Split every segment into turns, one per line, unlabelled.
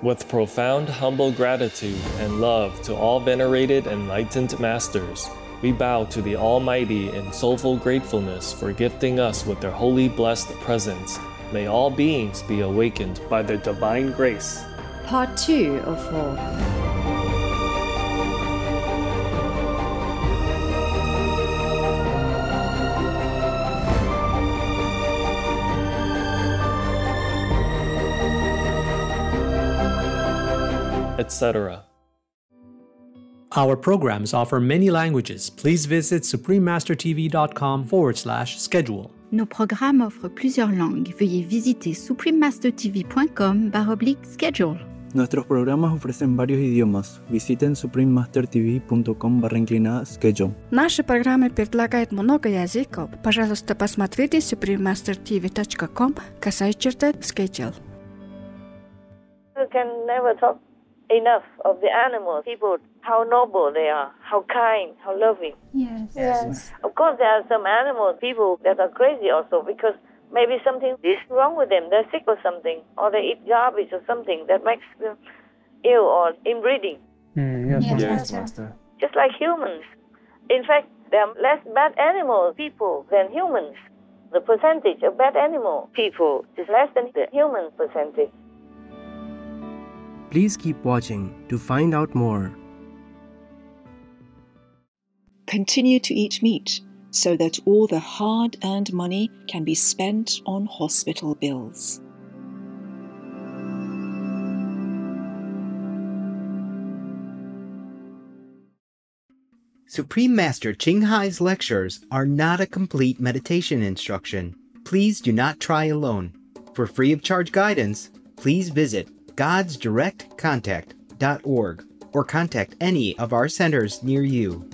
With profound, humble gratitude and love to all venerated enlightened masters, we bow to the Almighty in soulful gratefulness for gifting us with their holy blessed presence. May all beings be awakened by their divine grace.
Part 2 of 4
etc.
Our programs offer many languages. Please visit suprememastertv.com forward slash schedule.
Nos programmes offrent plusieurs langues. Veuillez visiter suprememastertv.com baroblique schedule.
Nuestros programas ofrecen varios idiomas. Visiten suprememastertv.com barra inclinada schedule.
Наши программы предлагают много языков. Пожалуйста, посмотрите suprememastertv.com касая черта schedule.
You can never talk enough of the animals, people, how noble they are, how kind, how loving.
Yes.
Yes. Of course, there are some animals, people that are crazy also because maybe something is wrong with them. They're sick or something, or they eat garbage or something that makes them ill or inbreeding.
Hmm, yes,
Yes,
yes,
Master.
Just like humans. In fact, there are less bad animal people than humans. The percentage of bad animal people is less than the human percentage.
Please keep watching to find out more.
Continue to eat meat so that all the hard earned money can be spent on hospital bills.
Supreme Master Ching Hai's lectures are not a complete meditation instruction. Please do not try alone. For free of charge guidance, please visit godsdirectcontact.org or contact any of our centers near you.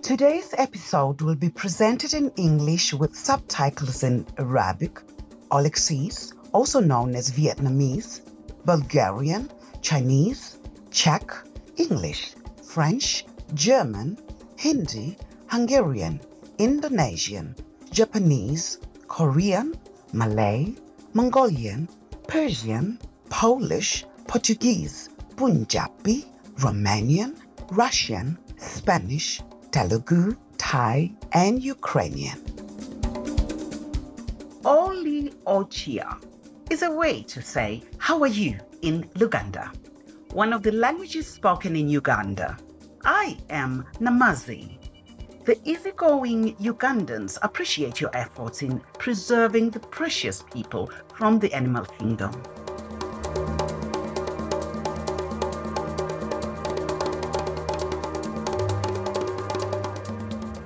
Today's episode will be presented in English with subtitles in Arabic, Aulacese, also known as Vietnamese, Bulgarian, Chinese, Czech, English, French, German, Hindi, Hungarian, Indonesian, Japanese, Korean, Malay, Mongolian, Persian, Polish, Portuguese, Punjabi, Romanian, Russian, Spanish, Telugu, Thai, and Ukrainian. Oli otya is a way to say, How are you in Luganda? One of the languages spoken in Uganda. I am Namazi. The easygoing Ugandans appreciate your efforts in preserving the precious people from the animal kingdom.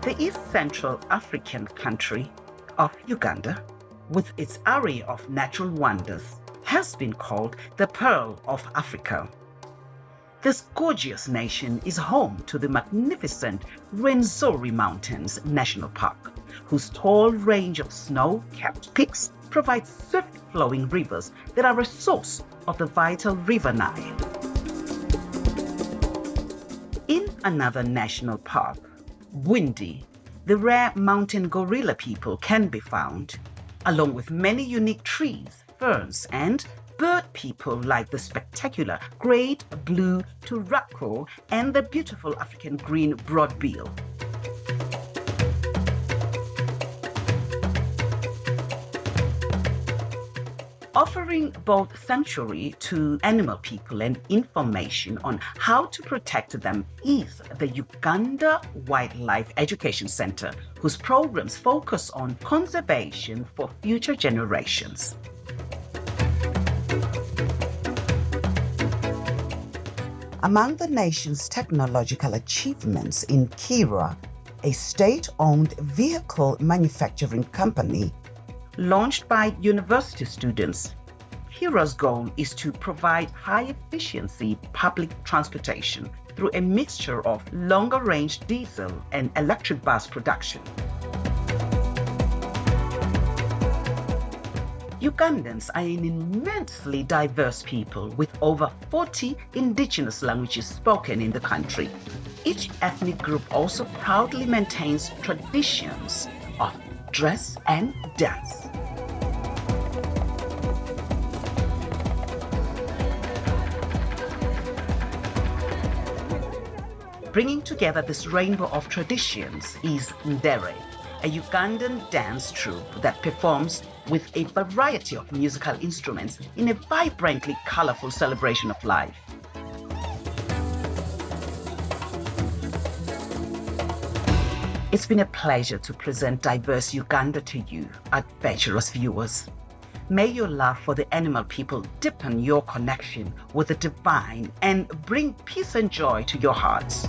The East Central African country of Uganda, with its array of natural wonders, has been called the Pearl of Africa. This gorgeous nation is home to the magnificent Rwenzori Mountains National Park, whose tall range of snow capped peaks provides swift flowing rivers that are a source of the vital River Nile. In another national park, Bwindi, the rare mountain gorilla people can be found, along with many unique trees, ferns, and bird people like the spectacular great blue turaco and the beautiful African green broadbill. offering both sanctuary to animal people and information on how to protect them is the Uganda Wildlife Education Center, whose programs focus on conservation for future generations. Among the nation's technological achievements in Kiira, a state owned vehicle manufacturing company launched by university students. Kiira's goal is to provide high efficiency public transportation through a mixture of longer range diesel and electric bus production. Ugandans are an immensely diverse people with over 40 indigenous languages spoken in the country. Each ethnic group also proudly maintains traditions of dress and dance.
Bringing together this rainbow of traditions is Ndere, a Ugandan dance troupe that performs with a variety of musical instruments in a vibrantly colorful celebration of life. It's been a pleasure to present diverse Uganda to you, adventurous viewers. May your love for the animal people deepen your connection with the divine and bring peace and joy to your hearts.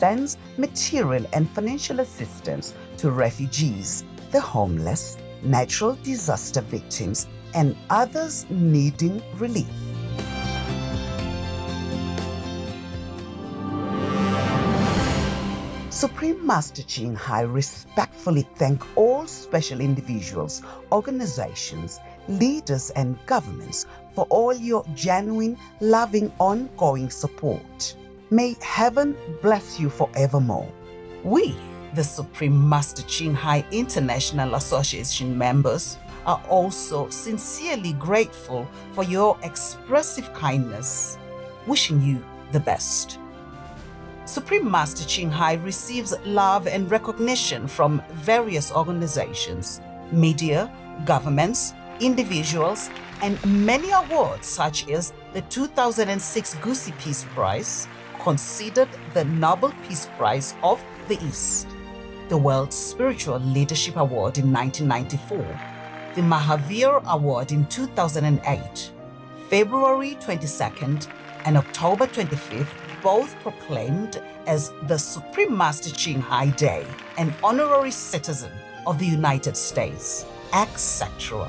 sends material and financial assistance to refugees, the homeless, natural disaster victims, and others needing relief. Supreme Master Ching Hai respectfully thank all special individuals, organizations, leaders, and governments for all your genuine, loving, ongoing support. May heaven bless you forevermore.
We, the Supreme Master Ching Hai International Association members, are also sincerely grateful for your expressive kindness, wishing you the best. Supreme Master Ching Hai receives love and recognition from various organizations, media, governments, individuals, and many awards such as the 2006 Gusi Peace Prize, considered the Nobel Peace Prize of the East, the World Spiritual Leadership Award in 1994, the Mahavir Award in 2008, February 22nd and October 25th, both proclaimed as the Supreme Master Ching Hai Day, an honorary citizen of the United States, etc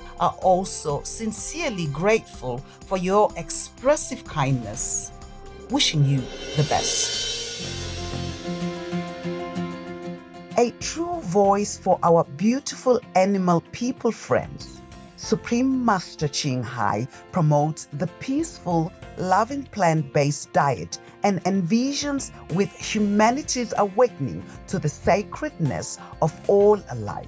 are also sincerely grateful for your expressive kindness. Wishing you the best. A true voice for our beautiful animal people friends. Supreme Master Ching Hai promotes the peaceful, loving plant based diet and envisions with humanity's awakening to the sacredness of all alive.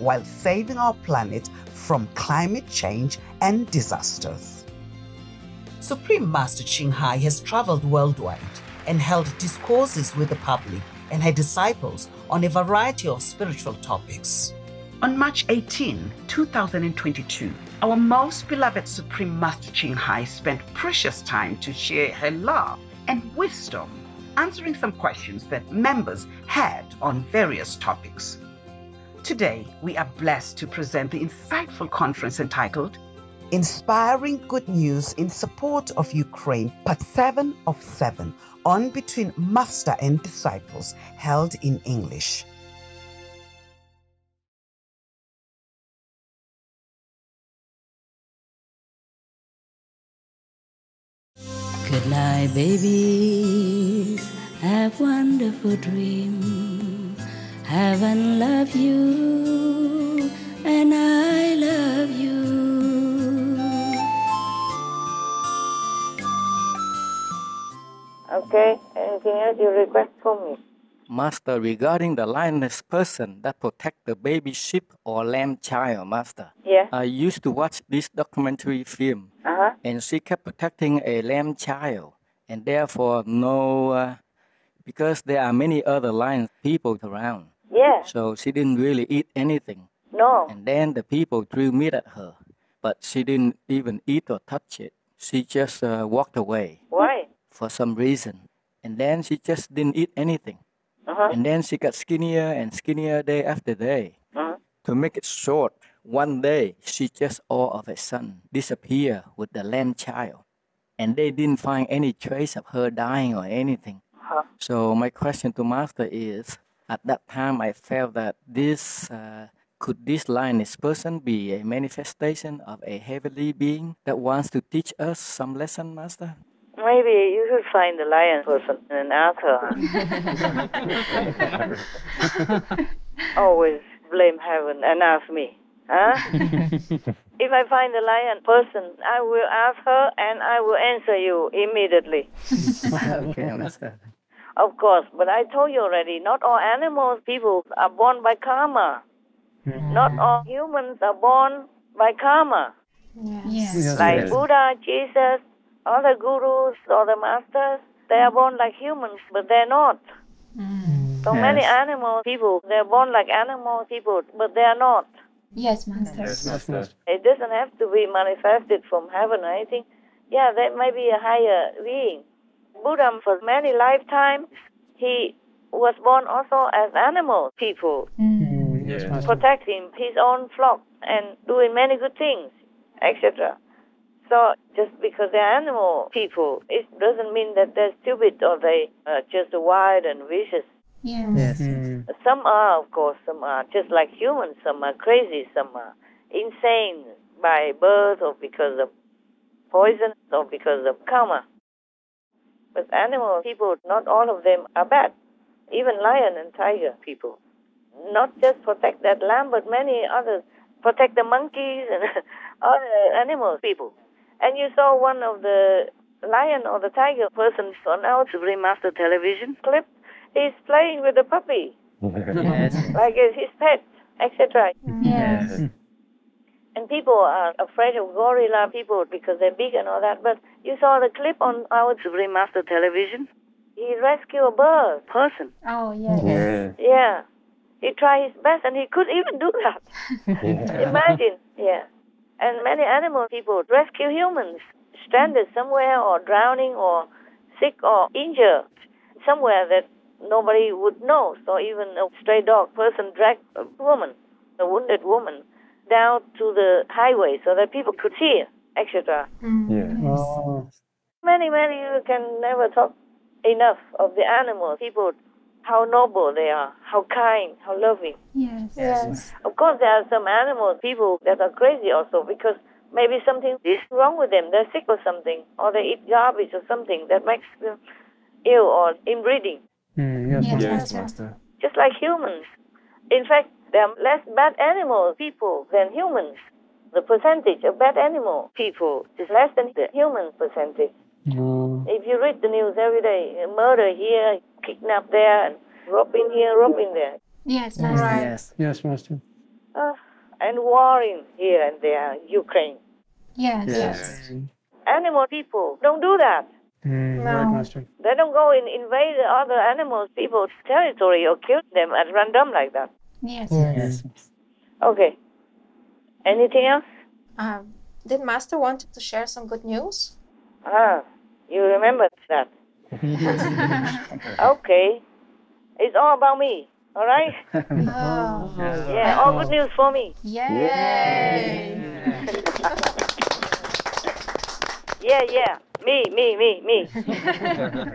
while saving our planet from climate change and disasters. Supreme Master Ching Hai has traveled worldwide and held discourses with the public and her disciples on a variety of spiritual topics.
On March 18, 2022, our most beloved Supreme Master Ching Hai spent precious time to share her love and wisdom, answering some questions that members had on various topics. Today, we are blessed to present the insightful conference entitled
Inspiring Good News in Support of Ukraine, Part 7 of 7, on between Master and Disciples, held in English.
Good night, babies. Have wonderful dreams. Heaven love you, and I love you.
Okay, anything else you request from me?
Master, regarding the lioness person that protect the baby sheep or lamb child, Master.
Yeah.
I used to watch this documentary film,
Uh-huh.
and she kept protecting a lamb child, and therefore no, uh, because there are many other lion people around,
Yeah.
so she didn't really eat anything.
No.
And then the people threw meat at her, but she didn't even eat or touch it. She just uh, walked away
Why?
for some reason, and then she just didn't eat anything.
Uh-huh.
And then she got skinnier and skinnier day after day.
Uh-huh.
To make it short, one day she just all of a sudden disappeared with the lamb child. And they didn't find any trace of her dying or anything.
Uh-huh.
So my question to Master is, at that time I felt that this, uh, could this lioness person be a manifestation of a heavenly being that wants to teach us some lesson, Master?
Maybe you should find the lion person and ask her. Always blame heaven and ask me. Huh? if I find the lion person, I will ask her and I will answer you immediately.
okay, Master.
Of course, but I told you already, not all animals, people are born by karma. Mm-hmm. Not all humans are born by karma.
Yes.
Like Buddha, Jesus, all the gurus, all the masters, they are born like humans, but they're not. Mm-hmm. So many
Yes.
animal people, they're born like animal people, but they are not.
Yes, Master.
It doesn't have to be manifested from heaven or anything. Yeah, that may be a higher being. Buddha, for many lifetimes, he was born also as animal people, mm. Mm, protecting his own flock and doing many good things, etc. So just because they're animal people, it doesn't mean that they're stupid or they are just wild and vicious.
Yes. Mm.
Some are, of course, some are just like humans. Some are crazy. Some are insane by birth or because of poison or because of karma. But animal people, not all of them are bad. Even lion and tiger people. Not just protect that lamb, but many others protect the monkeys and other animals people. And you saw one of the lion or the tiger persons on our Supreme Master television clip. He's playing with the puppy,
Yes.
like it's his pet, etc.
Yes.
And people are afraid of gorilla people because they're big and all that. But you saw the clip on our Supreme Master television. He rescued a bird person.
Oh, yes.
Yes.
Yeah. He tried his best and he could even do that. Imagine. Yeah. And many animal people rescue humans stranded somewhere or drowning or sick or injured somewhere that nobody would know. So even a stray dog person dragged a woman, a wounded woman, down to the highway so that people could see, etc. Mm-hmm.
Yes. Oh.
Many, many, you can never talk enough of the animals, people, how noble they are, how kind, how loving.
Yes. Yes.
Of course, there are some animals, people that are crazy also because maybe something is wrong with them. They're sick or something, or they eat garbage or something that makes them ill or inbreeding, mm,
Yes,
Yes, Master.
just like humans. In fact, there are less bad animal people than humans. The percentage of bad animal people is less than the human percentage. If you read the news every day, murder here, kidnap there, and robbing here, robbing there,
Yes, Master.
Yes.
Yes, Master.
uh, and warring here and there, Ukraine.
Yes.
Yes.
Animal people don't do that.
Right, Master.
They don't go and invade other animals, people's territory or kill them at random like that.
Yes.
Yes.
Okay. Anything else?
Um, did Master wanted to share some good news?
Ah, you remember that. Okay. It's all about me. All right?
Oh.
Yeah, all good news for me.
Yay.
Yeah, yeah. Me, me, me, me.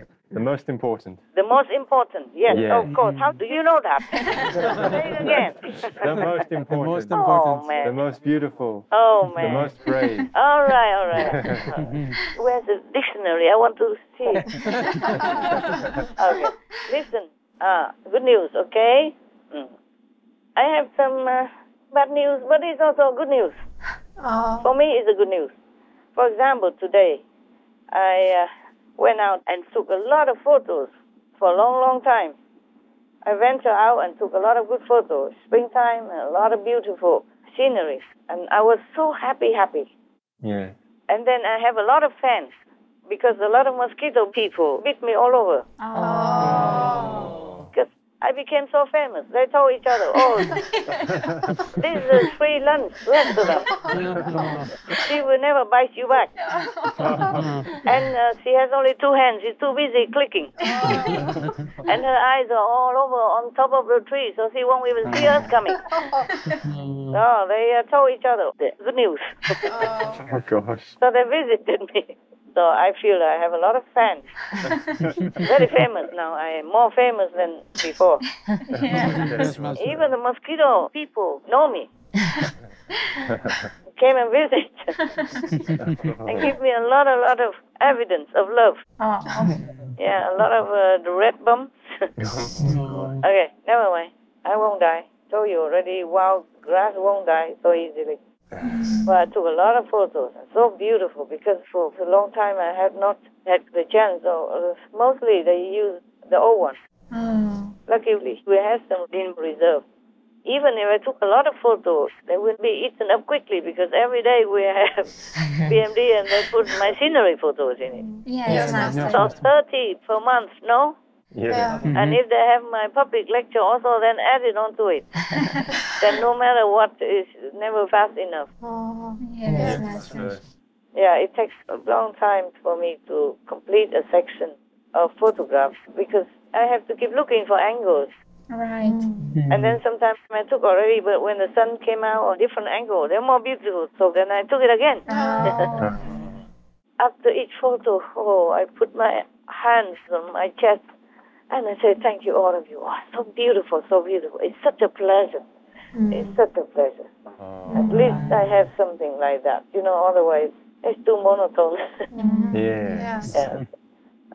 The most important.
The most important. Yes,
Yeah.
of course. How do you know that? Say it again.
The most important.
most
Oh,
important.
The most beautiful.
Oh, man.
The most brave.
All right, all right. Where's the dictionary? I want to see. okay. Listen. Ah, good news, okay? Mm. I have some uh, bad news, but it's also good news.
Oh.
For me, it's a good news. For example, today, I uh, went out and took a lot of photos for a long, long time. I ventured out and took a lot of good photos, springtime, and a lot of beautiful sceneries. And I was so happy, happy.
Yeah.
And then I have a lot of fans because a lot of mosquito people bit me all over. Because I became so famous. They told each other, oh, this is a free lunch restaurant. she will never bite you back. and uh, she has only two hands. She's too busy clicking. and her eyes are all over on top of the tree, so she won't even see us coming. so they uh, told each other the good news.
Oh gosh.
So they visited me. So I feel I have a lot of fans. Very famous now. I am more famous than before.
Yes, Master.
Even the mosquito people know me. Came and visit and give me a lot, a lot of evidence of love.
Oh.
Yeah, a lot of uh, the red bumps. okay, never mind. I won't die. Told you already. Wild grass won't die so easily. But I took a lot of photos and so beautiful because for a long time I had not had the chance. So uh, mostly they use the old ones.
Oh.
Luckily, we have some in reserve. Even if I took a lot of photos, they will be eaten up quickly because every day we have BMD and they put my scenery photos in it.
Yeah, Master.
So 30 per month, no?
Yeah.
And mm-hmm. if they have my public lecture also, then add it onto it. then no matter what, is never fast enough.
Oh. Yes, Master.
Yeah, it takes a long time for me to complete a section of photographs because I have to keep looking for angles.
Right. Mm-hmm.
And then sometimes I took already, but when the sun came out on different angle, they're more beautiful. So then I took it again. Oh. after each photo, oh, I put my hands on my chest and I say, thank you, all of you. Oh, so beautiful, so beautiful. It's such a pleasure. It's such a pleasure. At least I have something like that. You know, otherwise it's too monotone.
Yeah.
yeah.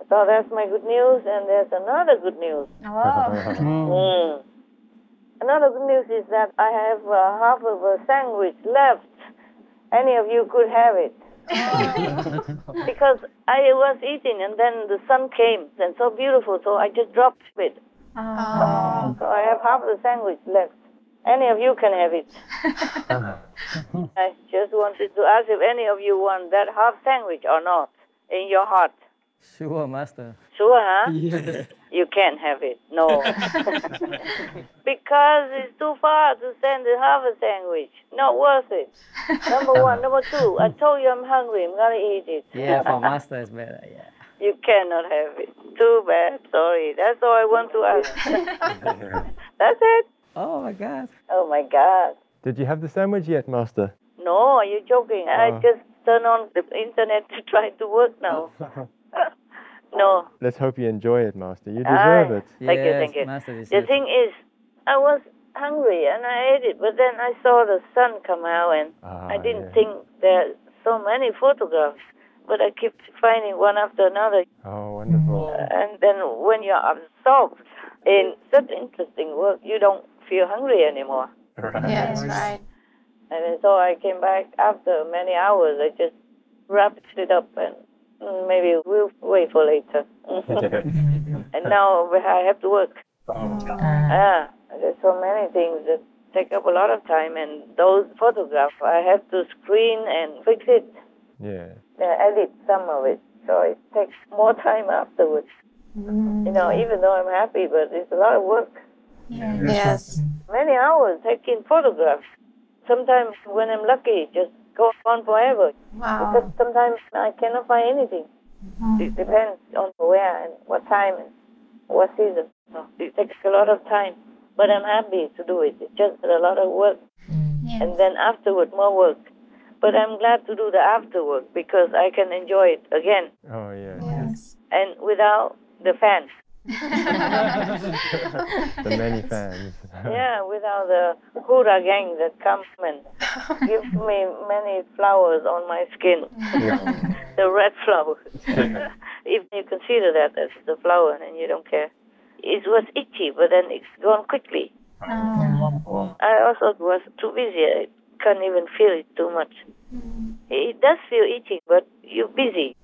So that's my good news, and there's another good news. Mm. Another good news is that I have uh, half of a sandwich left. Any of you could have it. because I was eating and then the sun came and so beautiful, so I just dropped it. Ah. So I have half the sandwich left. Any of you can have it. I just wanted to ask if any of you want that half sandwich or not in your heart.
Sure, Master.
Sure, huh?
Yeah.
You can't have it. No. because it's too far to send the half a sandwich. Not worth it. Number one. Number two, I told you I'm hungry. I'm going to eat it.
Yeah, for Master is better. Yeah.
You cannot have it. Too bad. Sorry. That's all I want to ask. That's it.
Oh my God.
Oh my God.
Did you have the sandwich yet, Master?
No, are you joking? I
Oh.
just turn on the internet to try to work now. No.
Let's hope you enjoy it, Master. You
Ah,
deserve it.
Thank you, thank you. Master The thing is, I was hungry and I ate it, but then I saw the sun come out and I didn't think there are so many photographs. But I keep finding one after another.
Oh, wonderful.
And then when you're absorbed in such interesting work, you don't feel hungry anymore.
Yes, right.
And so I came back after many hours. I just wrapped it up and maybe we'll wait for later. and now I have to work. Ah, there's so many things that take up a lot of time, and those photographs I have to screen and fix it,
Yeah.
uh, edit some of it, so it takes more time afterwards. You know, even though I'm happy, but it's a lot of work.
Yes.
Many hours taking photographs. Sometimes when I'm lucky, just goes on forever.
Wow.
Because sometimes I cannot find anything. Mm-hmm. It depends on where and what time and what season. So it takes a lot of time. But I'm happy to do it. It's just a lot of work. Mm-hmm. And then afterward, more work. But I'm glad to do the after work because I can enjoy it again
Oh, yeah.
Yes.
and without the fans.
the many fans.
yeah, without the Hura gang that come and give me many flowers on my skin. the red flowers. if you consider that as the flower and you don't care. It was itchy, but then it's gone quickly. I also was too busy. I can't even feel it too much. It does feel itchy, but you're busy.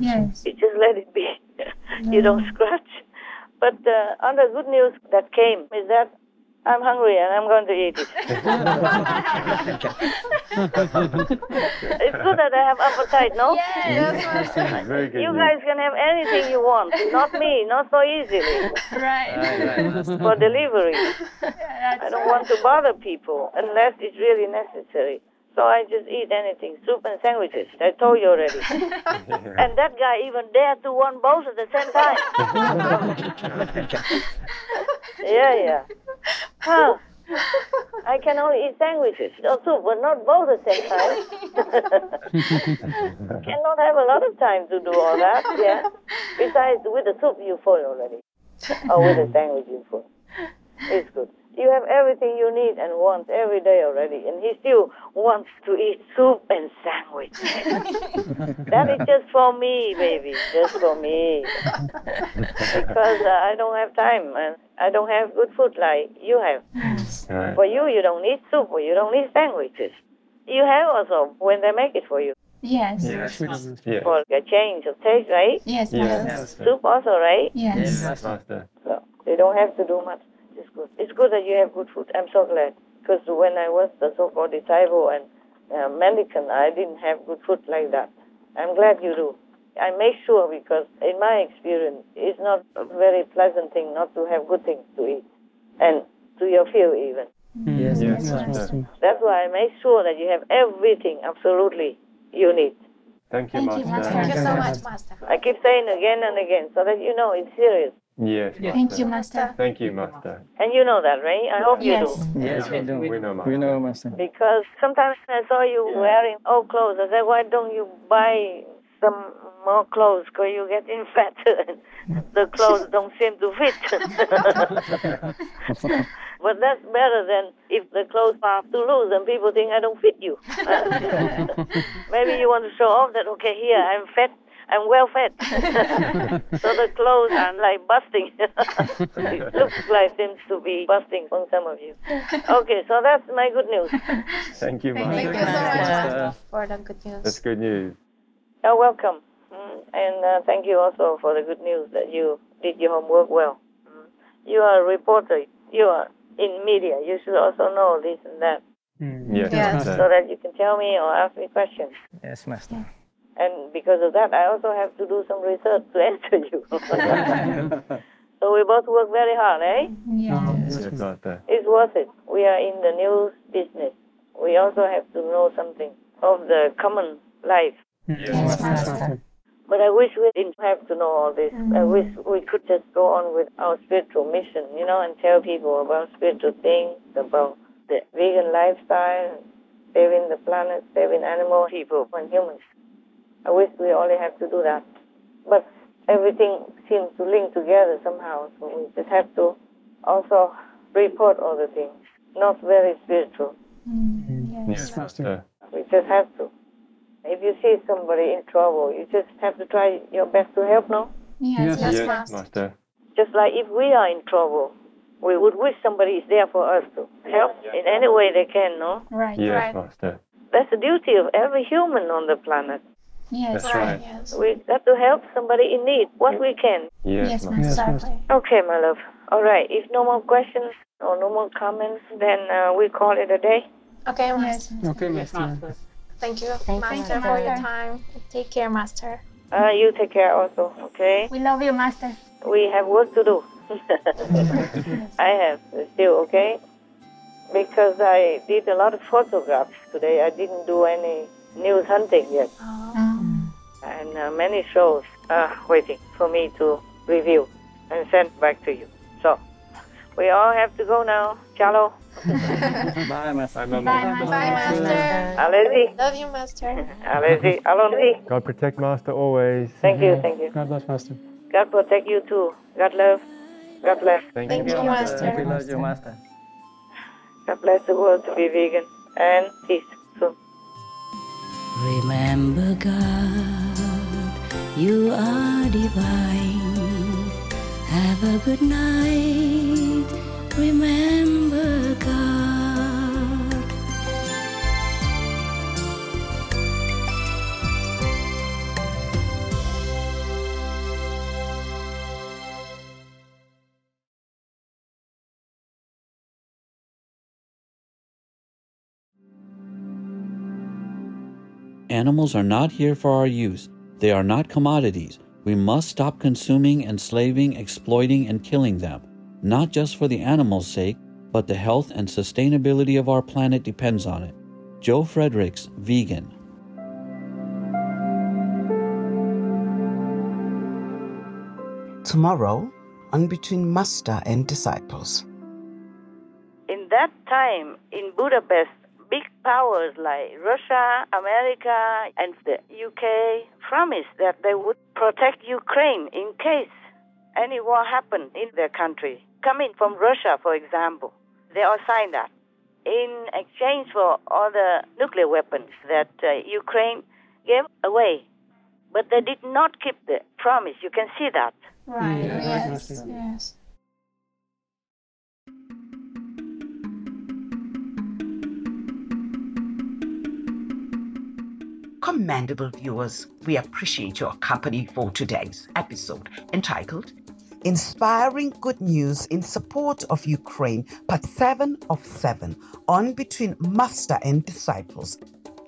Yes.
You just let it be. you don't scratch. But uh, other good news that came is that I'm hungry and I'm going to eat it. it's good that I have appetite, no?
Yes.
Very good.
You guys can have anything you want, not me, not so easily.
Right.
For delivery. Yeah, I don't want to bother people unless it's really necessary. So I just eat anything, soup and sandwiches. I told you already. and that guy even dared to want both at the same time. yeah, yeah. Huh. I can only eat sandwiches or soup, but not both at the same time. Cannot have a lot of time to do all that, yeah. Besides, with the soup you full already. Or with the sandwich you full. It's good. You have everything you need and want every day already, and he still wants to eat soup and sandwich. that is just for me, baby, just for me. because uh, I don't have time, and I don't have good food like you have.
Right.
For you, you don't need soup, or you don't need sandwiches. You have also when they make it for you.
Yes.
Yeah.
For a change of taste, right?
Yes,
Yes.
Master.
Soup also, right?
Yes.
Yes, Master.
So they don't have to do much. It's good. It's good that you have good food. I'm so glad. Because when I was the so-called disciple and uh, mendicant, I didn't have good food like that. I'm glad you do. I make sure because in my experience, it's not a very pleasant thing not to have good things to eat. And to your feel even.
Yes,
Yes,
Master.
Master.
That's why I make sure that you have everything absolutely you need.
Thank you,
Thank you,
Master.
Thank you so much, Master.
I keep saying again and again so that you know it's serious.
Yes, Master.
Thank you, Master.
Thank you, Master.
And you know that, right? I hope you do.
Yes, we do.
We know, Master.
We know, Master.
Because sometimes I saw you wearing old clothes. I said, why don't you buy some more clothes because you're getting fatter. the clothes don't seem to fit. but that's better than if the clothes are too loose and people think I don't fit you. Maybe you want to show off that, okay, here, I'm fat. I'm well fed. so the clothes are like busting. it looks like seems to be busting on some of you. Okay, so that's my good news.
Thank you,
Thank you so much for the good news.
That's good news.
You're welcome. Mm, And uh, thank you also for the good news that you did your homework well. Mm. You are a reporter. You are in media. You should also know this and that.
Yes,
Yes.
Master.
So that you can tell me or ask me questions.
Yes, Master.
And because of that, I also have to do some research to answer you. so we both work very hard, eh?
Yes,
It's worth it. We are in the news business. We also have to know something of the common life.
Yes, Master.
But I wish we didn't have to know all this. I wish we could just go on with our spiritual mission, you know, and tell people about spiritual things, about the vegan lifestyle, saving the planet, saving animal people and humans. I wish we only have to do that. But everything seems to link together somehow, so we just have to also report all the things. Not very spiritual. Mm, mm.
Yes, Master.
We just have to. If you see somebody in trouble, you just have to try your best to help, no?
Yes, yes,
Yes,
Master.
Master.
Just like if we are in trouble, we would wish somebody is there for us to help in any way they can, no?
Right,
Yes,
right.
Master.
That's the duty of every human on the planet.
Yes,
That's right.
Yes.
We have to help somebody in need, what we can.
Yes,
Yes,
Master.
Master. Exactly.
Okay, my love. All right. If no more questions or no more comments, then uh, we call it a day.
Okay, Master.
Okay, Master.
Thank you,
Thank you,
Master, for your time. Take care, Master.
Uh, you take care also, okay?
We love you, Master.
We have work to do. I have still, okay? Because I did a lot of photographs today. I didn't do any news hunting yet. And uh, many shows are waiting for me to review and send back to you. So, we all have to go now. Ciao.
Bye, Master.
Bye,
Bye, Master.
Alesi.
Love you, Master.
Alesi. Alonzi.
God protect Master always.
Thank you, thank you.
God bless, Master.
God protect you too. God love. God bless.
Thank,
Thank
you,
you, Master.
We love you, Master.
God bless the world to be vegan. And peace soon.
Remember, God, you are divine. Have a good night. Remember, God.
Animals are not here for our use. They are not commodities. We must stop consuming, enslaving, exploiting, and killing them. Not just for the animals' sake, but the health and sustainability of our planet depends on it. Joe Fredericks, vegan.
Tomorrow, on Between Master and Disciples.
In that time in Budapest, big powers like Russia, America, and the UK promised that they would protect Ukraine in case any war happened in their country. Coming from Russia, for example, they all signed that. In exchange for all the nuclear weapons that uh, Ukraine gave away. But they did not keep the promise. You can see that.
Right.
Yes,
Yes. Yes.
Commendable viewers, we appreciate your company for today's episode entitled Inspiring Good News in Support of Ukraine, Part 7 of 7 on Between Master and Disciples.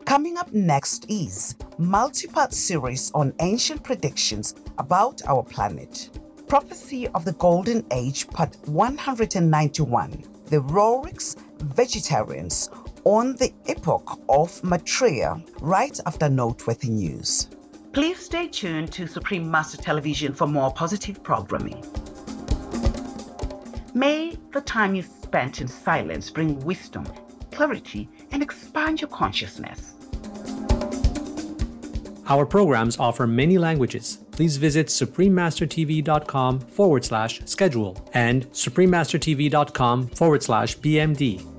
Coming up next is multi-part series on ancient predictions about our planet. Prophecy of the Golden Age, Part 191. The Roerichs Vegetarians on the epoch of Maitreya, right after noteworthy news. Please stay tuned to Supreme Master Television for more positive programming. May the time you spent in silence bring wisdom, clarity, and expand your consciousness.
Our programs offer many languages. Please visit suprememastertv.com forward slash schedule and suprememastertv.com forward slash BMD